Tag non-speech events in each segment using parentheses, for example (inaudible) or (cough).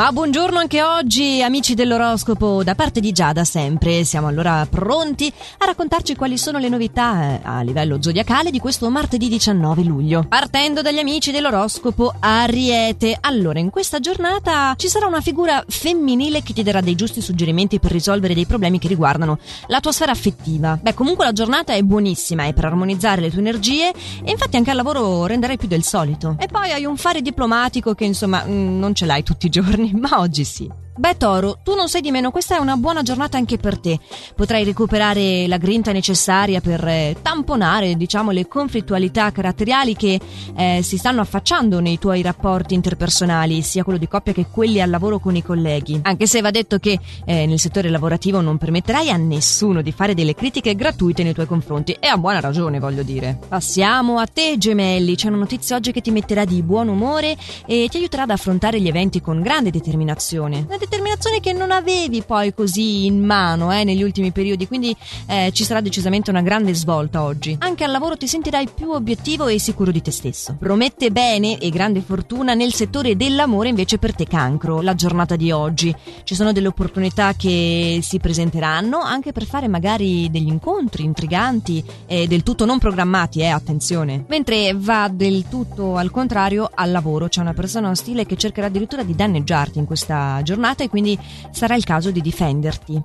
Ma buongiorno anche oggi, amici dell'oroscopo, da parte di Giada sempre. Siamo allora pronti a raccontarci quali sono le novità eh, a livello zodiacale di questo martedì 19 luglio. Partendo dagli amici dell'oroscopo Ariete. Allora, in questa giornata ci sarà una figura femminile che ti darà dei giusti suggerimenti per risolvere dei problemi che riguardano la tua sfera affettiva. Beh, comunque la giornata è buonissima, è per armonizzare le tue energie e infatti anche al lavoro renderai più del solito. E poi hai un fare diplomatico che insomma mm, non ce l'hai tutti i giorni (laughs) ma oggi sì. Beh Toro, tu non sei di meno, questa è una buona giornata anche per te. Potrai recuperare la grinta necessaria per eh, tamponare, diciamo, le conflittualità caratteriali che eh, si stanno affacciando nei tuoi rapporti interpersonali, sia quello di coppia che quelli al lavoro con i colleghi. Anche se va detto che eh, nel settore lavorativo non permetterai a nessuno di fare delle critiche gratuite nei tuoi confronti, e a buona ragione, voglio dire. Passiamo a te, gemelli. C'è una notizia oggi che ti metterà di buon umore e ti aiuterà ad affrontare gli eventi con grande determinazione determinazione che non avevi poi così in mano eh, negli ultimi periodi, quindi eh, ci sarà decisamente una grande svolta oggi. Anche al lavoro ti sentirai più obiettivo e sicuro di te stesso. Promette bene e grande fortuna nel settore dell'amore invece per te cancro, la giornata di oggi. Ci sono delle opportunità che si presenteranno anche per fare magari degli incontri intriganti e del tutto non programmati, eh, attenzione. Mentre va del tutto al contrario al lavoro, c'è una persona ostile che cercherà addirittura di danneggiarti in questa giornata e quindi sarà il caso di difenderti.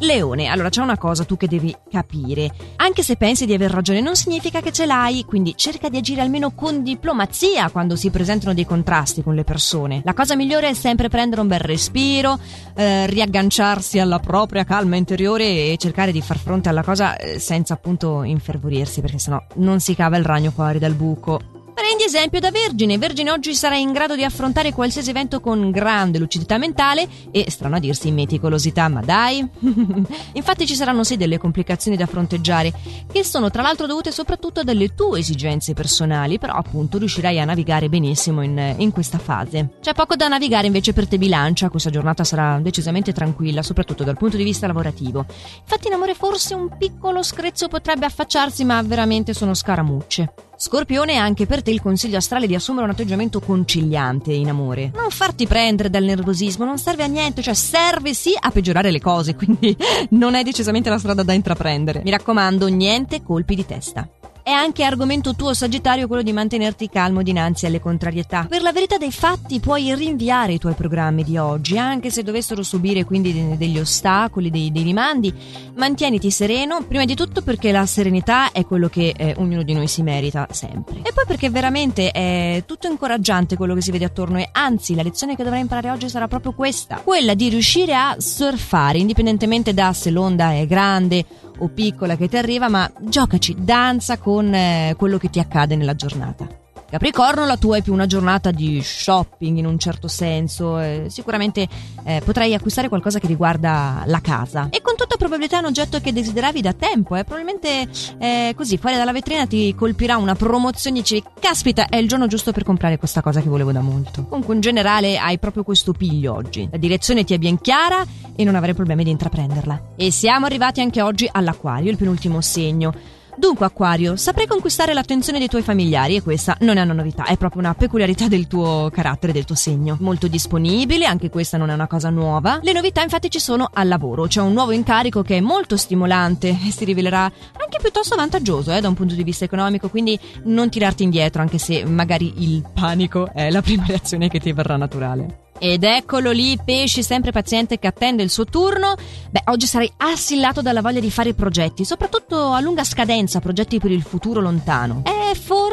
Leone, allora c'è una cosa tu che devi capire. Anche se pensi di aver ragione, non significa che ce l'hai, quindi cerca di agire almeno con diplomazia quando si presentano dei contrasti con le persone. La cosa migliore è sempre prendere un bel respiro, eh, riagganciarsi alla propria calma interiore e cercare di far fronte alla cosa eh, senza appunto infervorirsi, perché sennò non si cava il ragno fuori dal buco. Prendi esempio da Vergine. Vergine oggi sarà in grado di affrontare qualsiasi evento con grande lucidità mentale e, strano a dirsi, meticolosità, ma dai. (laughs) Infatti ci saranno sì delle complicazioni da fronteggiare, che sono tra l'altro dovute soprattutto dalle tue esigenze personali, però appunto riuscirai a navigare benissimo in, in questa fase. C'è poco da navigare invece per te bilancia, questa giornata sarà decisamente tranquilla, soprattutto dal punto di vista lavorativo. Infatti in amore forse un piccolo screzio potrebbe affacciarsi, ma veramente sono scaramucce. Scorpione anche per te il consiglio astrale di assumere un atteggiamento conciliante in amore. Non farti prendere dal nervosismo, non serve a niente, cioè serve sì a peggiorare le cose, (laughs) quindi non è decisamente la strada da intraprendere. Mi raccomando, niente colpi di testa. È anche argomento tuo Sagittario quello di mantenerti calmo dinanzi alle contrarietà. Per la verità dei fatti puoi rinviare i tuoi programmi di oggi, anche se dovessero subire quindi degli ostacoli, dei, dei rimandi. Mantieniti sereno, prima di tutto perché la serenità è quello che eh, ognuno di noi si merita sempre. E poi perché veramente è tutto incoraggiante quello che si vede attorno e anzi la lezione che dovrai imparare oggi sarà proprio questa, quella di riuscire a surfare indipendentemente da se l'onda è grande o piccola che ti arriva, ma giocaci, danza con eh, quello che ti accade nella giornata. Capricorno, la tua è più una giornata di shopping in un certo senso, eh, sicuramente eh, potrai acquistare qualcosa che riguarda la casa e con tutta probabilità è un oggetto che desideravi da tempo, eh, probabilmente eh, così fuori dalla vetrina ti colpirà una promozione e dici caspita è il giorno giusto per comprare questa cosa che volevo da molto. Comunque in generale hai proprio questo piglio oggi, la direzione ti è ben chiara e non avrai problemi di intraprenderla. E siamo arrivati anche oggi all'acquario, il penultimo segno. Dunque, Aquario, saprai conquistare l'attenzione dei tuoi familiari e questa non è una novità, è proprio una peculiarità del tuo carattere, del tuo segno. Molto disponibile, anche questa non è una cosa nuova. Le novità infatti ci sono al lavoro, c'è un nuovo incarico che è molto stimolante e si rivelerà anche piuttosto vantaggioso eh, da un punto di vista economico, quindi non tirarti indietro anche se magari il panico è la prima reazione che ti verrà naturale. Ed eccolo lì, pesci sempre paziente che attende il suo turno. Beh, oggi sarai assillato dalla voglia di fare progetti, soprattutto a lunga scadenza, progetti per il futuro lontano. E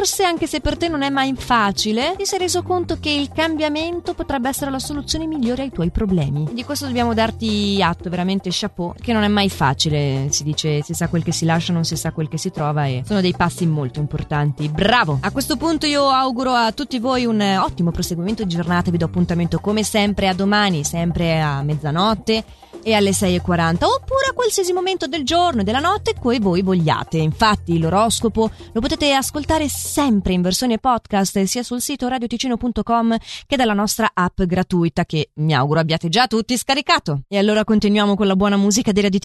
forse, anche se per te non è mai facile, ti sei reso conto che il cambiamento potrebbe essere la soluzione migliore ai tuoi problemi. Di questo dobbiamo darti atto, veramente chapeau, che non è mai facile. Si dice si sa quel che si lascia, non si sa quel che si trova e sono dei passi molto importanti. Bravo! A questo punto io auguro a tutti voi un ottimo proseguimento di giornata, vi do appuntamento come sempre a domani, sempre a mezzanotte e alle 6.40 oppure a qualsiasi momento del giorno e della notte cui voi vogliate. Infatti l'oroscopo lo potete ascoltare sempre in versione podcast sia sul sito radioticino.com che dalla nostra app gratuita che mi auguro abbiate già tutti scaricato. E allora continuiamo con la buona musica di Radio